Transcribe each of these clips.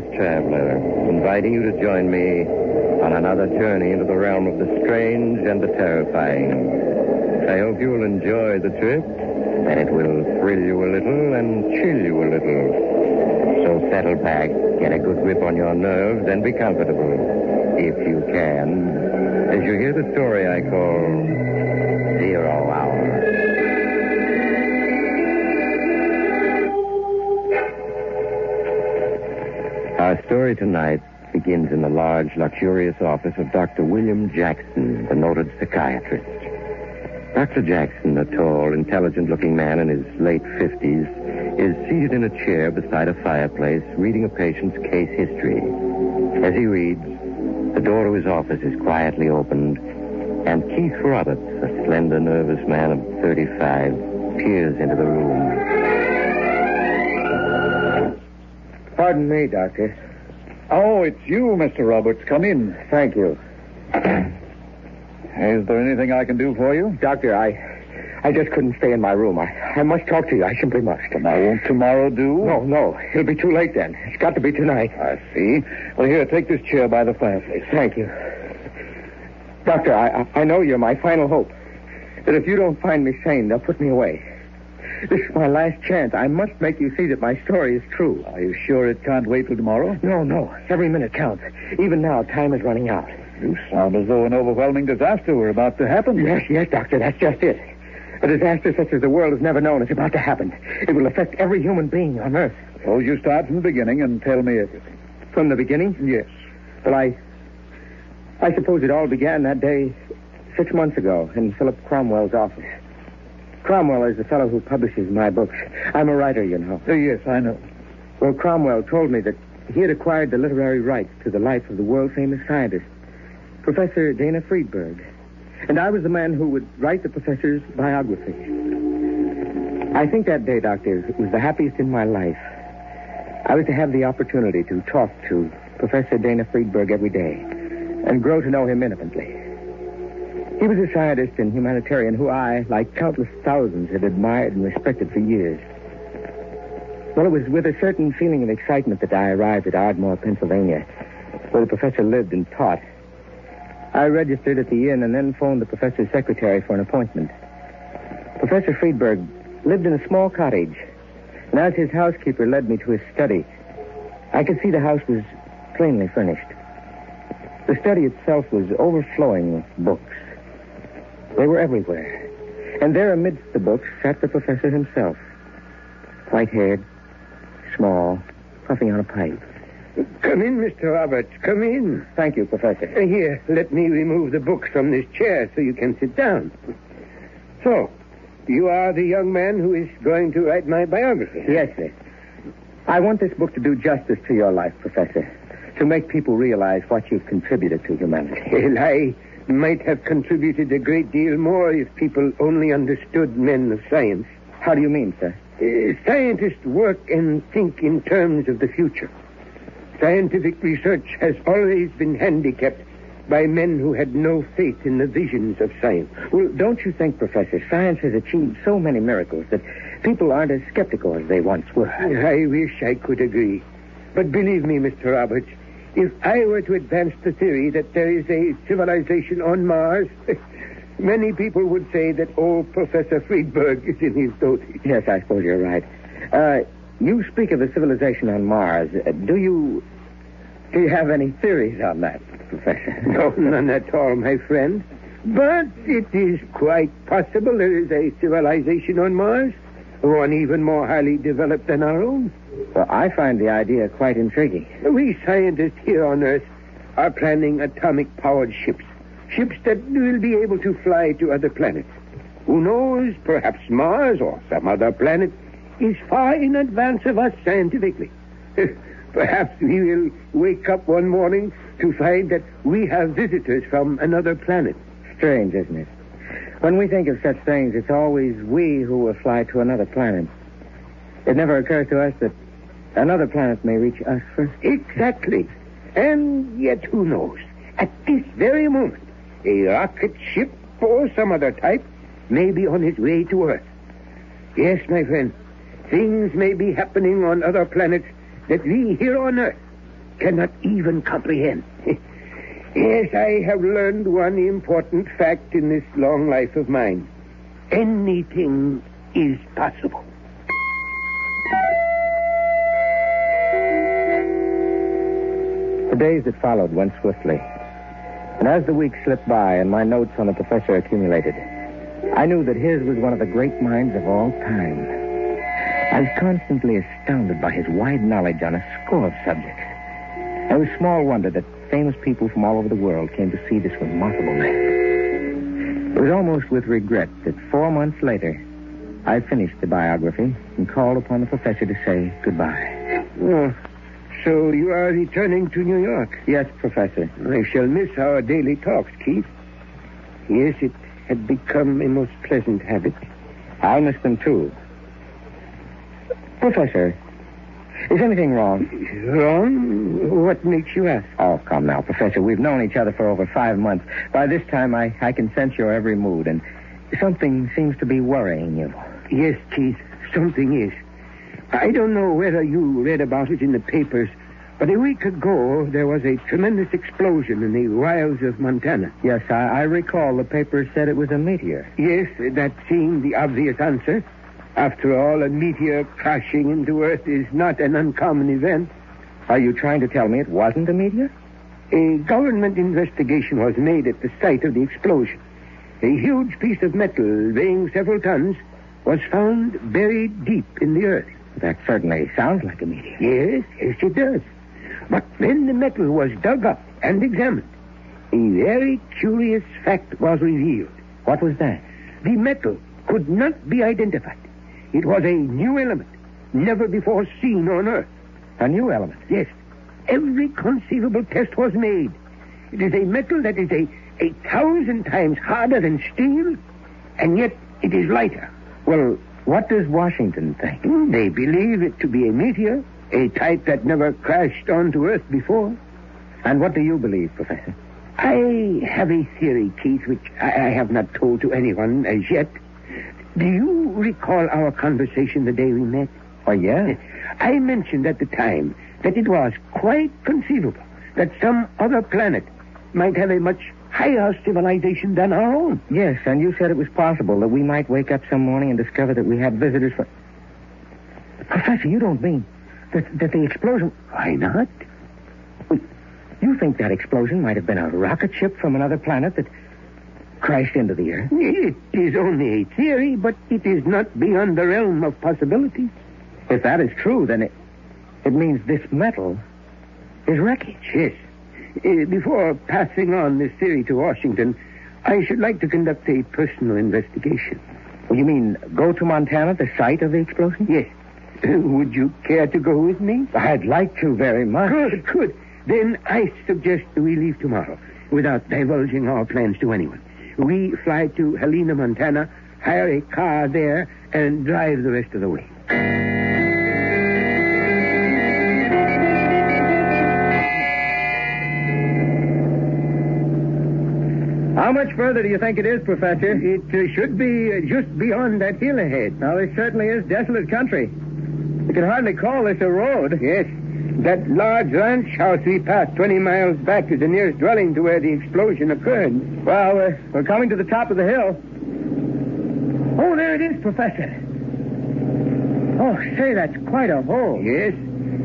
mysterious traveler, inviting you to join me on another journey into the realm of the strange and the terrifying. I hope you will enjoy the trip, and it will thrill you a little and chill you a little. So settle back, get a good grip on your nerves, and be comfortable, if you can, as you hear the story I call Zero Hour. Story tonight begins in the large, luxurious office of Dr. William Jackson, the noted psychiatrist. Dr. Jackson, a tall, intelligent looking man in his late 50s, is seated in a chair beside a fireplace reading a patient's case history. As he reads, the door to his office is quietly opened, and Keith Roberts, a slender, nervous man of 35, peers into the room. Pardon me, Doctor. Oh, it's you, Mr. Roberts. Come in. Thank you. Is there anything I can do for you? Doctor, I I just couldn't stay in my room. I, I must talk to you. I simply must. Now, won't tomorrow do? No, no. It'll be too late then. It's got to be tonight. I see. Well, here, take this chair by the fireplace. Thank you. Doctor, I, I know you're my final hope. That if you don't find me sane, they'll put me away. This is my last chance. I must make you see that my story is true. Are you sure it can't wait till tomorrow? No, no. Every minute counts. Even now, time is running out. You sound as though an overwhelming disaster were about to happen. Yes, yes, Doctor, that's just it. A disaster such as the world has never known is about to happen. It will affect every human being on Earth. Suppose you start from the beginning and tell me everything. From the beginning? Yes. Well, I. I suppose it all began that day six months ago in Philip Cromwell's office. Cromwell is the fellow who publishes my books. I'm a writer, you know. Oh, yes, I know. Well, Cromwell told me that he had acquired the literary rights to the life of the world famous scientist, Professor Dana Friedberg. And I was the man who would write the professor's biography. I think that day, Doctor, was the happiest in my life. I was to have the opportunity to talk to Professor Dana Friedberg every day and grow to know him intimately. He was a scientist and humanitarian who I, like countless thousands, had admired and respected for years. Well, it was with a certain feeling of excitement that I arrived at Ardmore, Pennsylvania, where the professor lived and taught. I registered at the inn and then phoned the professor's secretary for an appointment. Professor Friedberg lived in a small cottage, and as his housekeeper led me to his study, I could see the house was plainly furnished. The study itself was overflowing with books. They were everywhere. And there amidst the books sat the professor himself. White haired, small, puffing on a pipe. Come in, Mr. Roberts. Come in. Thank you, Professor. Uh, Here, let me remove the books from this chair so you can sit down. So, you are the young man who is going to write my biography. Yes, sir. I want this book to do justice to your life, Professor. To make people realize what you've contributed to humanity. Well, I might have contributed a great deal more if people only understood men of science. How do you mean, sir? Uh, scientists work and think in terms of the future. Scientific research has always been handicapped by men who had no faith in the visions of science. Well, don't you think, Professor, science has achieved so many miracles that people aren't as skeptical as they once were? I wish I could agree. But believe me, Mr. Roberts, if I were to advance the theory that there is a civilization on Mars, many people would say that old Professor Friedberg is in his dotage. Yes, I suppose you're right. Uh, you speak of a civilization on Mars. Uh, do you do you have any theories on that, Professor? No, none at all, my friend. But it is quite possible there is a civilization on Mars, one even more highly developed than our own. Well, I find the idea quite intriguing. We scientists here on Earth are planning atomic powered ships. Ships that will be able to fly to other planets. Who knows, perhaps Mars or some other planet is far in advance of us scientifically. perhaps we will wake up one morning to find that we have visitors from another planet. Strange, isn't it? When we think of such things, it's always we who will fly to another planet. It never occurs to us that another planet may reach us first. Exactly. And yet, who knows? At this very moment, a rocket ship or some other type may be on its way to Earth. Yes, my friend, things may be happening on other planets that we here on Earth cannot even comprehend. yes, I have learned one important fact in this long life of mine. Anything is possible. Days that followed went swiftly. And as the weeks slipped by and my notes on the professor accumulated, I knew that his was one of the great minds of all time. I was constantly astounded by his wide knowledge on a score of subjects. It was small wonder that famous people from all over the world came to see this remarkable man. It was almost with regret that four months later, I finished the biography and called upon the professor to say goodbye. So you are returning to New York? Yes, Professor. I shall miss our daily talks, Keith. Yes, it had become a most pleasant habit. I'll miss them, too. Professor, is anything wrong? Wrong? What makes you ask? Oh, come now, Professor. We've known each other for over five months. By this time, I, I can sense your every mood, and something seems to be worrying you. Yes, Keith, something is. I don't know whether you read about it in the papers, but a week ago there was a tremendous explosion in the wilds of Montana. Yes, I, I recall the papers said it was a meteor. Yes, that seemed the obvious answer. After all, a meteor crashing into Earth is not an uncommon event. Are you trying to tell me it wasn't a meteor? A government investigation was made at the site of the explosion. A huge piece of metal weighing several tons was found buried deep in the earth. That certainly sounds like a meteor. Yes, yes, it does. But when the metal was dug up and examined, a very curious fact was revealed. What was that? The metal could not be identified. It was a new element, never before seen on Earth. A new element? Yes. Every conceivable test was made. It is a metal that is a, a thousand times harder than steel, and yet it is lighter. Well, what does Washington think? They believe it to be a meteor, a type that never crashed onto Earth before. And what do you believe, Professor? I have a theory, Keith, which I have not told to anyone as yet. Do you recall our conversation the day we met? Oh, yes. I mentioned at the time that it was quite conceivable that some other planet might have a much higher civilization than our own. Yes, and you said it was possible that we might wake up some morning and discover that we had visitors from. Professor, you don't mean that, that the explosion. Why not? You think that explosion might have been a rocket ship from another planet that crashed into the Earth? It is only a theory, but it is not beyond the realm of possibility. If that is true, then it, it means this metal is wreckage. Yes. Uh, before passing on this theory to Washington, I should like to conduct a personal investigation. You mean go to Montana, the site of the explosion? Yes. Would you care to go with me? I'd like to very much. Good, good. Then I suggest we leave tomorrow without divulging our plans to anyone. We fly to Helena, Montana, hire a car there, and drive the rest of the way. Much further do you think it is, Professor? It uh, should be uh, just beyond that hill ahead. Now, this certainly is desolate country. You can hardly call this a road. Yes. That large ranch house we passed 20 miles back is the nearest dwelling to where the explosion occurred. Well, we're, we're coming to the top of the hill. Oh, there it is, Professor. Oh, say, that's quite a hole. Yes.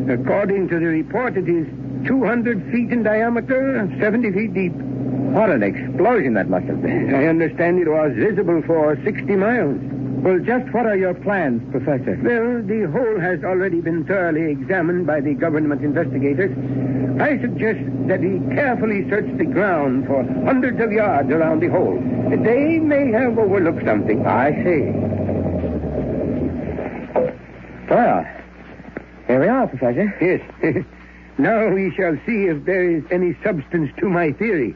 According to the report, it is 200 feet in diameter and 70 feet deep. What an explosion that must have been. I understand it was visible for 60 miles. Well, just what are your plans, Professor? Well, the hole has already been thoroughly examined by the government investigators. I suggest that he carefully search the ground for hundreds of yards around the hole. They may have overlooked something. I see. Well, here we are, Professor. Yes. now we shall see if there is any substance to my theory.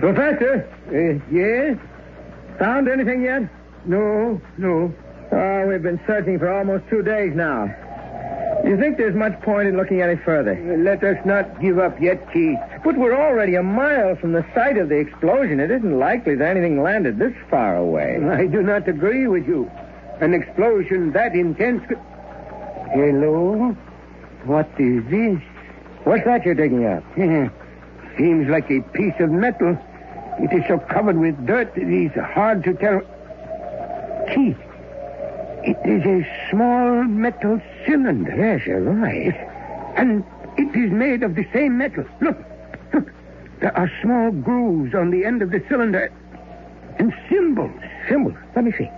Professor? Uh, yes? Found anything yet? No, no. Oh, we've been searching for almost two days now. Do you think there's much point in looking any further? Uh, Let us not give up yet, Keith. But we're already a mile from the site of the explosion. It isn't likely that anything landed this far away. I do not agree with you. An explosion that intense. could- Hello? What is this? What's that you're digging up? Seems like a piece of metal. It is so covered with dirt that it is hard to tell. Keith, it is a small metal cylinder. Yes, you're right. And it is made of the same metal. Look, look. There are small grooves on the end of the cylinder. And symbols. Symbols. Let me see.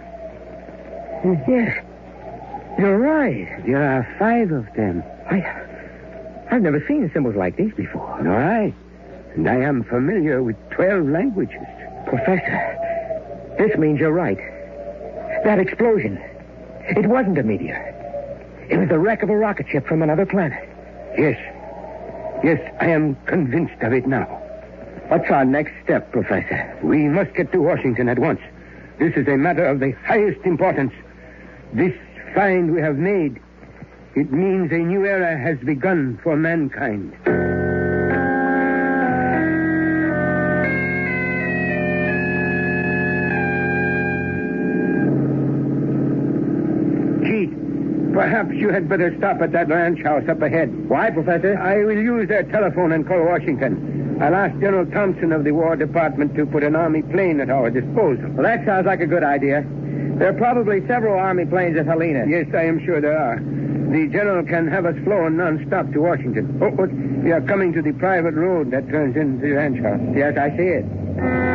Oh, yes. You're right. There are five of them. I, I've never seen symbols like these before. All right. And I am familiar with 12 languages. Professor, this means you're right. That explosion, it wasn't a meteor. It was the wreck of a rocket ship from another planet. Yes. Yes, I am convinced of it now. What's our next step, Professor? We must get to Washington at once. This is a matter of the highest importance. This find we have made, it means a new era has begun for mankind. Perhaps you had better stop at that ranch house up ahead. Why, Professor? I will use their telephone and call Washington. I'll ask General Thompson of the War Department to put an Army plane at our disposal. Well, that sounds like a good idea. There are probably several Army planes at Helena. Yes, I am sure there are. The General can have us flown non-stop to Washington. Oh, oh, we are coming to the private road that turns into the ranch house. Yes, I see it.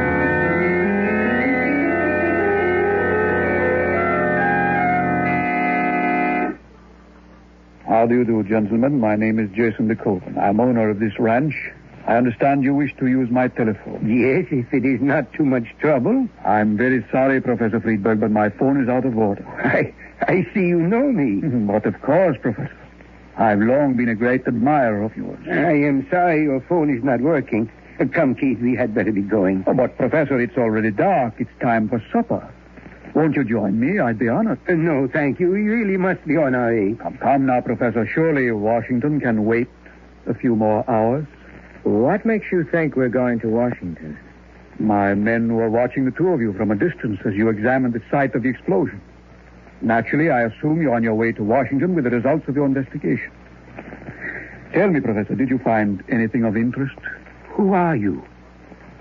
How do you do, gentlemen? My name is Jason DeCoven. I'm owner of this ranch. I understand you wish to use my telephone. Yes, if it is not too much trouble. I'm very sorry, Professor Friedberg, but my phone is out of order. I, I see you know me. But of course, Professor. I've long been a great admirer of yours. I am sorry your phone is not working. Come, Keith, we had better be going. Oh, but, Professor, it's already dark. It's time for supper. Won't you join me? I'd be honored. Uh, no, thank you. We really must be on our way. Come, come now, Professor. Surely Washington can wait a few more hours. What makes you think we're going to Washington? My men were watching the two of you from a distance as you examined the site of the explosion. Naturally, I assume you're on your way to Washington with the results of your investigation. Tell me, Professor, did you find anything of interest? Who are you?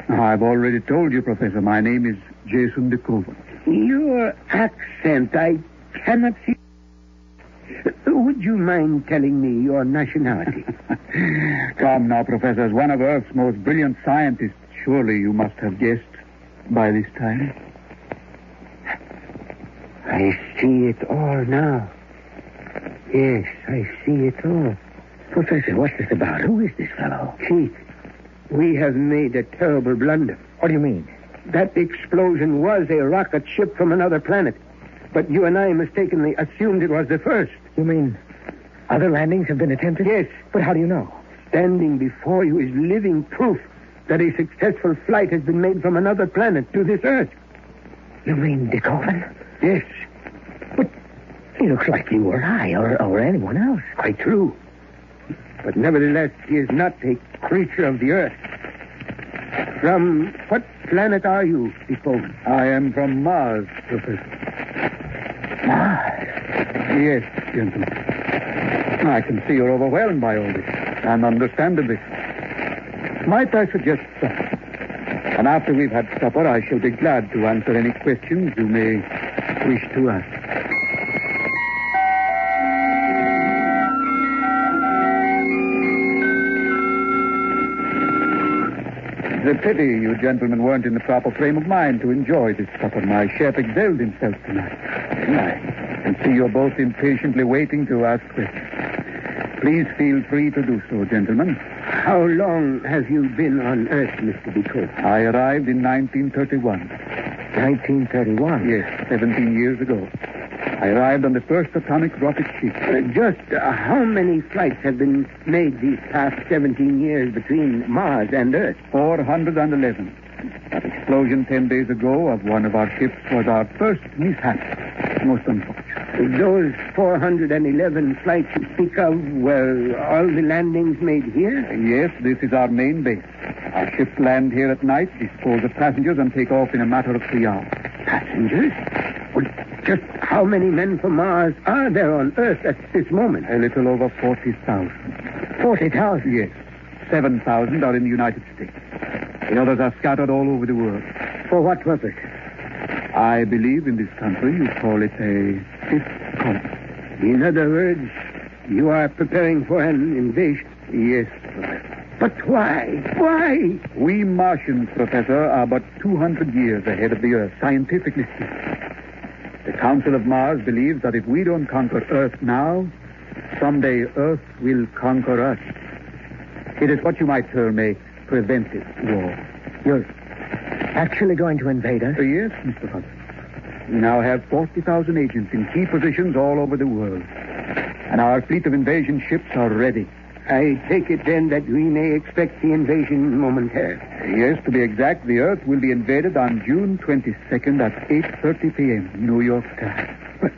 I've already told you, Professor. My name is Jason DeCoven. Your accent, I cannot see. Would you mind telling me your nationality? Come now, Professor. As one of Earth's most brilliant scientists, surely you must have guessed by this time. I see it all now. Yes, I see it all. Professor, what's this about? Who is this fellow? Keith, we have made a terrible blunder. What do you mean? That explosion was a rocket ship from another planet. But you and I mistakenly assumed it was the first. You mean other landings have been attempted? Yes. But how do you know? Standing before you is living proof that a successful flight has been made from another planet to this Earth. You mean DeCoven? Yes, But He looks like you or I or, or anyone else. quite true. But nevertheless, he is not a creature of the Earth. From what planet are you, Defoe? I am from Mars, Professor. Mars. Yes, gentlemen. I can see you're overwhelmed by all this, and understandably. Might I suggest supper? And after we've had supper, I shall be glad to answer any questions you may wish to ask. A pity you gentlemen weren't in the proper frame of mind to enjoy this supper. My chef excelled himself tonight. I can see you're both impatiently waiting to ask questions. Please feel free to do so, gentlemen. How long have you been on Earth, Mr. DeKoven? I arrived in 1931. 1931. Yes, 17 years ago. I arrived on the first atomic rocket ship. Uh, just uh, how many flights have been made these past 17 years between Mars and Earth? 411. That explosion 10 days ago of one of our ships was our first mishap. Most unfortunate. Those 411 flights you speak of were all the landings made here? Yes, this is our main base. Our ships land here at night, dispose of passengers, and take off in a matter of three hours. Passengers? Well, just how many men from Mars are there on Earth at this moment? A little over 40,000. 40,000? Yes. 7,000 are in the United States. The others are scattered all over the world. For what purpose? I believe in this country you call it a fifth. In other words, you are preparing for an invasion. Yes, Professor. But why? Why? We Martians, Professor, are but 200 years ahead of the Earth, scientifically speaking. The Council of Mars believes that if we don't conquer Earth now, someday Earth will conquer us. It is what you might term a preventive war. You're actually going to invade us? Uh, yes, Mr. Hudson. We now have 40,000 agents in key positions all over the world. And our fleet of invasion ships are ready. I take it then that we may expect the invasion momentarily. Yes, to be exact, the Earth will be invaded on June 22nd at 8.30 p.m. New York time. But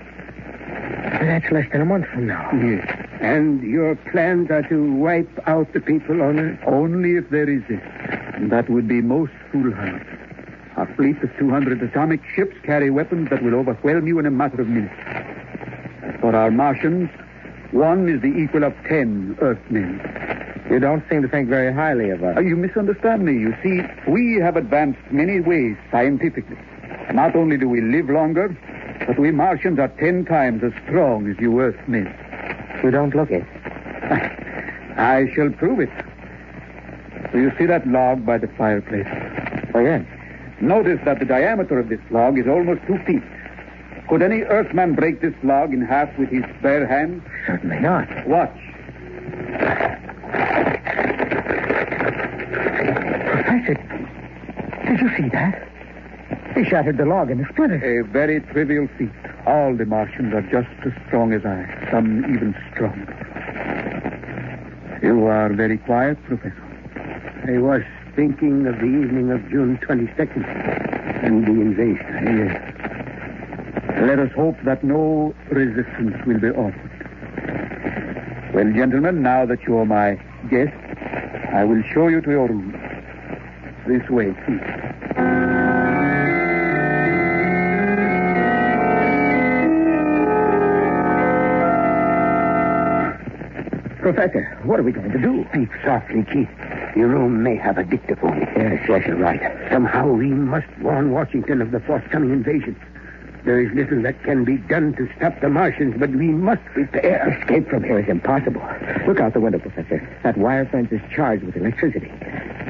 That's less than a month from now. Yes. And your plans are to wipe out the people on Earth? Only if they resist. And that would be most foolhardy. Our fleet of 200 atomic ships carry weapons that will overwhelm you in a matter of minutes. For our Martians, one is the equal of ten Earthmen. You don't seem to think very highly of us. Uh, you misunderstand me. You see, we have advanced many ways scientifically. Not only do we live longer, but we Martians are ten times as strong as you Earthmen. You don't look it. I shall prove it. Do you see that log by the fireplace? Oh, yes. Notice that the diameter of this log is almost two feet. Could any Earthman break this log in half with his bare hand? Certainly not. Watch. Professor, did you see that? He shattered the log in into splinters. A very trivial feat. All the Martians are just as strong as I, some even stronger. You are very quiet, Professor. I was thinking of the evening of June 22nd and the invasion. Yes. Let us hope that no resistance will be offered. Well, gentlemen, now that you're my guests, I will show you to your room. This way, please. Professor, what are we going to do? Speak softly, Keith. Your room may have a dictaphone. Yes, yes, you're right. Somehow we must warn Washington of the forthcoming invasion. There is little that can be done to stop the Martians, but we must prepare. Escape from here is impossible. Look out the window, Professor. That wire fence is charged with electricity.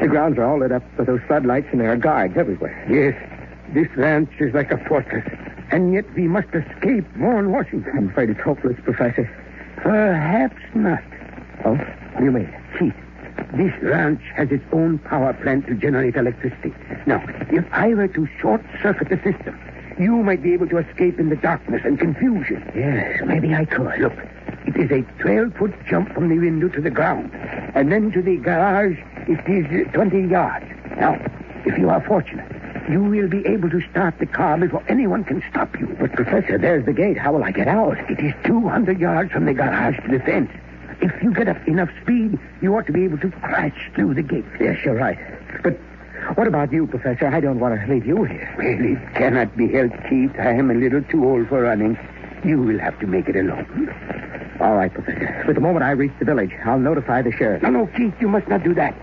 The grounds are all lit up with those floodlights, and there are guards everywhere. Yes, this ranch is like a fortress. And yet we must escape, warn Washington. I'm afraid it's hopeless, Professor. Perhaps not. Oh? What do you mean? Keith, this ranch has its own power plant to generate electricity. Now, if I were to short circuit the system, you might be able to escape in the darkness and confusion. Yes, maybe I could. Look, it is a 12 foot jump from the window to the ground. And then to the garage, it is uh, 20 yards. Now, if you are fortunate, you will be able to start the car before anyone can stop you. But, Professor, there's the gate. How will I get out? It is 200 yards from the garage to the fence. If you get up enough speed, you ought to be able to crash through the gate. Yes, you're right. But what about you, Professor? I don't want to leave you here. Well, it cannot be helped, Keith. I am a little too old for running. You will have to make it alone. All right, Professor. But the moment I reach the village, I'll notify the sheriff. No, no, Keith, you must not do that.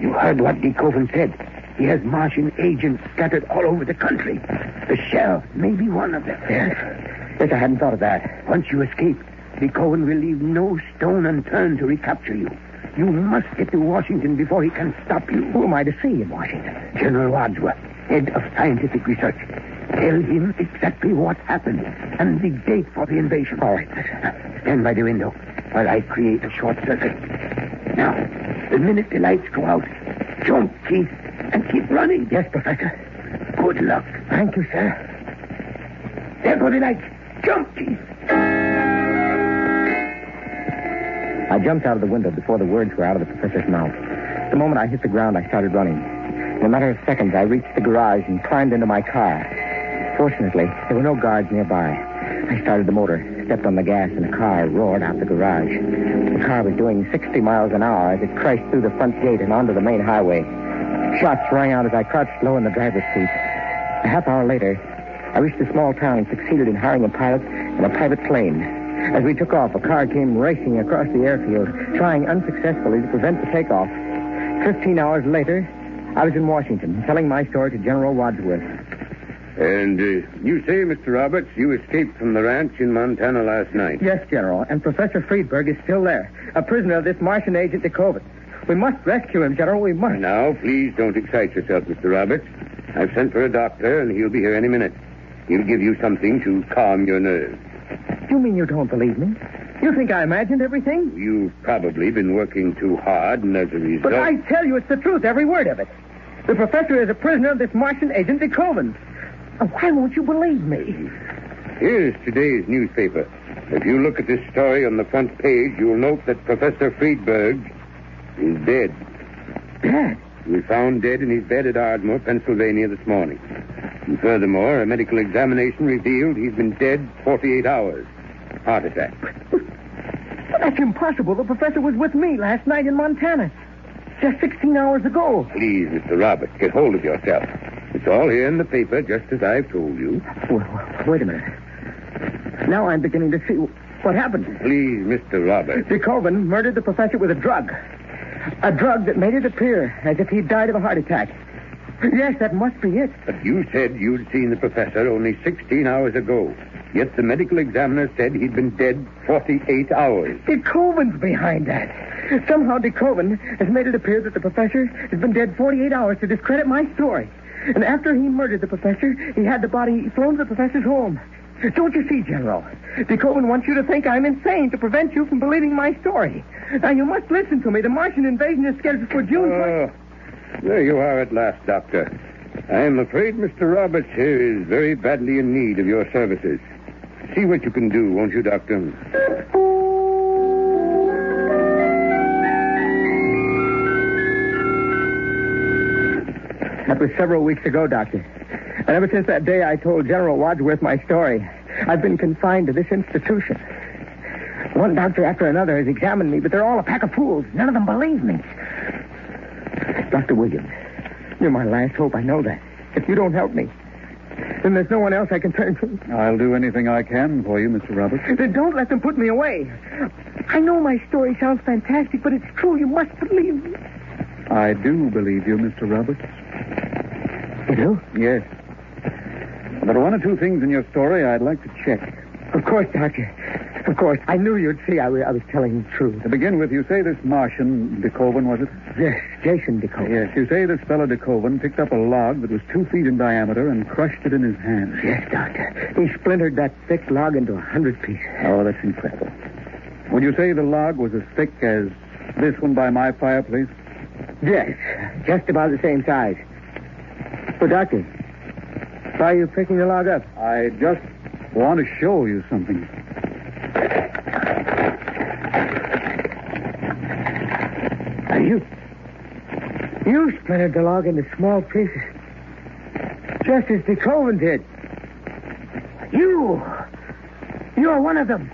You heard what De Coven said. He has Martian agents scattered all over the country. The sheriff may be one of them. Yes. Yes, I hadn't thought of that. Once you escape, DeKoven will leave no stone unturned to recapture you. You must get to Washington before he can stop you. Who am I to see in Washington? General Wadsworth, head of scientific research. Tell him exactly what happened and the date for the invasion. All right. Now, stand by the window while I create a short circuit. Now, the minute the lights go out, jump, Keith, and keep running. Yes, Professor. Good luck. Thank you, sir. There go the lights. Jump, Keith. I jumped out of the window before the words were out of the professor's mouth. The moment I hit the ground, I started running. In a matter of seconds, I reached the garage and climbed into my car. Fortunately, there were no guards nearby. I started the motor, stepped on the gas, and the car roared out the garage. The car was doing 60 miles an hour as it crashed through the front gate and onto the main highway. Shots rang out as I crouched low in the driver's seat. A half hour later, I reached a small town and succeeded in hiring a pilot and a private plane. As we took off, a car came racing across the airfield, trying unsuccessfully to prevent the takeoff. Fifteen hours later, I was in Washington, telling my story to General Wadsworth. And uh, you say, Mr. Roberts, you escaped from the ranch in Montana last night. Yes, General, and Professor Friedberg is still there, a prisoner of this Martian agent DeKoven. We must rescue him, General. We must. Now, please don't excite yourself, Mr. Roberts. I've sent for a doctor, and he'll be here any minute. He'll give you something to calm your nerves. You mean you don't believe me? You think I imagined everything? You've probably been working too hard, and as a result. But I tell you, it's the truth, every word of it. The professor is a prisoner of this Martian agent DeKoven. Why won't you believe me? Here's today's newspaper. If you look at this story on the front page, you'll note that Professor Friedberg is dead. Dead? He was found dead in his bed at Ardmore, Pennsylvania this morning. And furthermore, a medical examination revealed he's been dead 48 hours. Heart attack. But that's impossible. The professor was with me last night in Montana. Just 16 hours ago. Please, Mr. Roberts, get hold of yourself. It's all here in the paper, just as I've told you. Well, well, wait a minute. Now I'm beginning to see what happened. Please, Mr. Roberts. DeKoven murdered the professor with a drug. A drug that made it appear as if he'd died of a heart attack. Yes, that must be it. But you said you'd seen the professor only 16 hours ago. Yet the medical examiner said he'd been dead 48 hours. DeKoven's behind that. Somehow DeKoven has made it appear that the professor has been dead 48 hours to discredit my story. And after he murdered the professor, he had the body flown to the professor's home. Don't you see, General? DeKoven wants you to think I'm insane to prevent you from believing my story. Now, you must listen to me. The Martian invasion is scheduled for June 20th. Oh, there you are at last, Doctor. I'm afraid Mr. Roberts here is very badly in need of your services. See what you can do, won't you, Doctor? That was several weeks ago, Doctor. And ever since that day I told General Wadsworth my story, I've been confined to this institution. One doctor after another has examined me, but they're all a pack of fools. None of them believe me. Dr. Williams, you're my last hope. I know that. If you don't help me, then there's no one else I can turn to. I'll do anything I can for you, Mr. Roberts. Then don't let them put me away. I know my story sounds fantastic, but it's true. You must believe me. I do believe you, Mr. Roberts. You do? Yes. There are one or two things in your story I'd like to check. Of course, Doctor. Of course. I knew you'd see I, I was telling the truth. To begin with, you say this Martian, DeKoven, was it? Yes, Jason DeCoe. Yes, you say this fellow DeKoven picked up a log that was two feet in diameter and crushed it in his hand. Yes, Doctor. He splintered that thick log into a hundred pieces. Oh, that's incredible. Would you say the log was as thick as this one by my fireplace? Yes, just about the same size. So, Doctor, why are you picking the log up? I just want to show you something. Are you... You splintered the log into small pieces. Just as DeKoven did. You... You're one of them.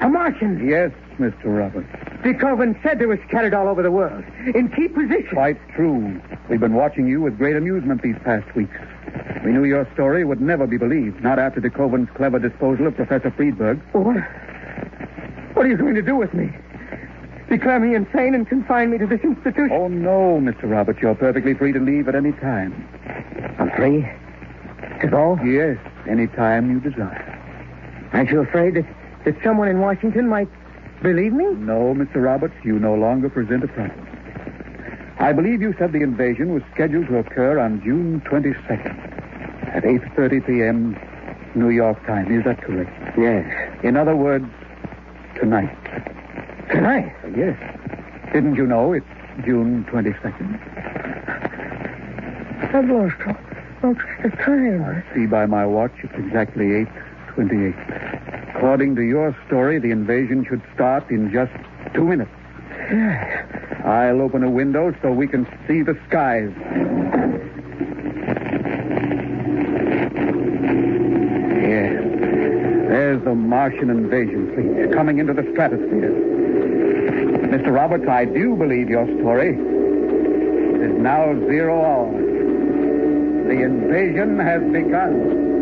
A Martian. Yes, Mr. Roberts. DeKoven said they were scattered all over the world. In key positions. Quite true. We've been watching you with great amusement these past weeks. We knew your story would never be believed, not after DeKoven's clever disposal of Professor Friedberg. What? What are you going to do with me? Declare me insane and confine me to this institution? Oh, no, Mr. Roberts. You're perfectly free to leave at any time. I'm free. To go? Yes, any time you desire. Aren't you afraid that, that someone in Washington might Believe me? No, Mr. Roberts, you no longer present a problem. I believe you said the invasion was scheduled to occur on June 22nd at 8.30 p.m. New York time. Is that correct? Yes. In other words, tonight. Tonight? Yes. Didn't you know it's June 22nd? I've lost all track of time. I see by my watch it's exactly 8.28. According to your story, the invasion should start in just two minutes. Yes. I'll open a window so we can see the skies. Yes. There's the Martian invasion fleet coming into the stratosphere. Mr. Roberts, I do believe your story. It is now zero hour. The invasion has begun.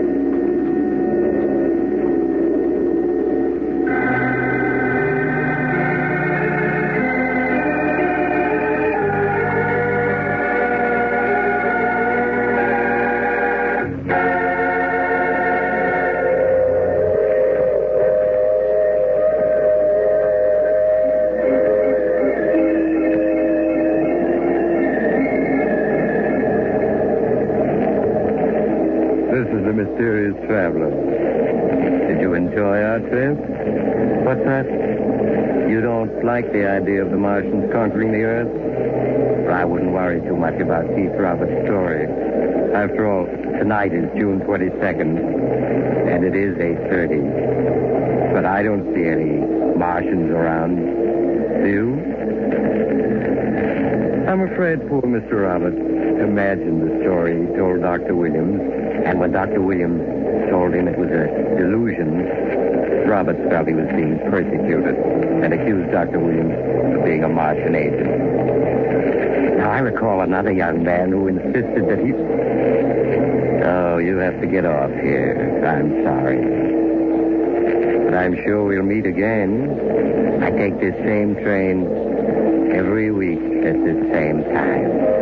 He told Dr. Williams, and when Dr. Williams told him it was a delusion, Roberts felt he was being persecuted and accused Dr. Williams of being a Martian agent. Now, I recall another young man who insisted that he. Oh, you have to get off here. I'm sorry. But I'm sure we'll meet again. I take this same train every week at the same time.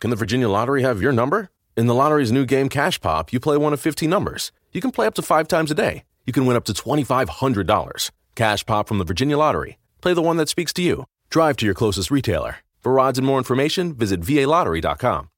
Can the Virginia Lottery have your number? In the lottery's new game Cash Pop, you play one of 15 numbers. You can play up to five times a day. You can win up to $2,500. Cash Pop from the Virginia Lottery. Play the one that speaks to you. Drive to your closest retailer. For odds and more information, visit VALottery.com.